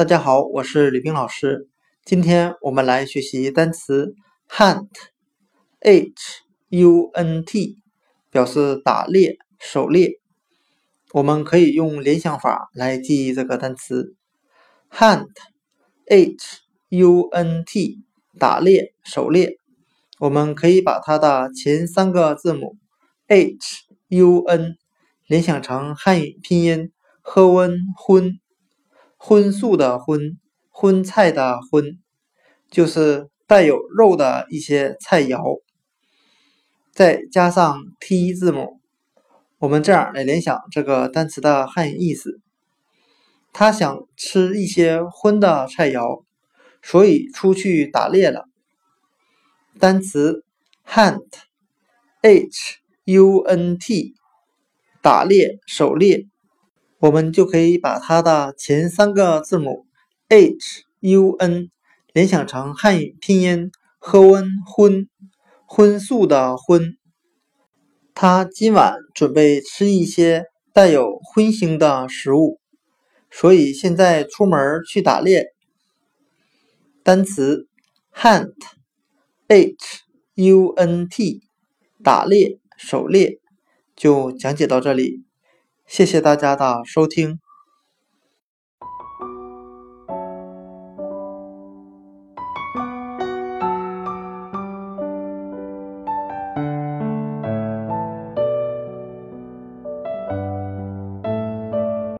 大家好，我是李冰老师。今天我们来学习单词 hunt，h u n t，表示打猎、狩猎。我们可以用联想法来记忆这个单词 hunt，h u n t，打猎、狩猎。我们可以把它的前三个字母 h u n 联想成汉语拼音喝温荤。荤素的荤，荤菜的荤，就是带有肉的一些菜肴，再加上 t 字母，我们这样来联想这个单词的汉语意思。他想吃一些荤的菜肴，所以出去打猎了。单词 hunt，h u n t，打猎、狩猎。我们就可以把它的前三个字母 h u n 联想成汉语拼音 h u n 荤荤素的荤。他今晚准备吃一些带有荤腥的食物，所以现在出门去打猎。单词 hunt h u n t 打猎狩猎就讲解到这里。谢谢大家的收听。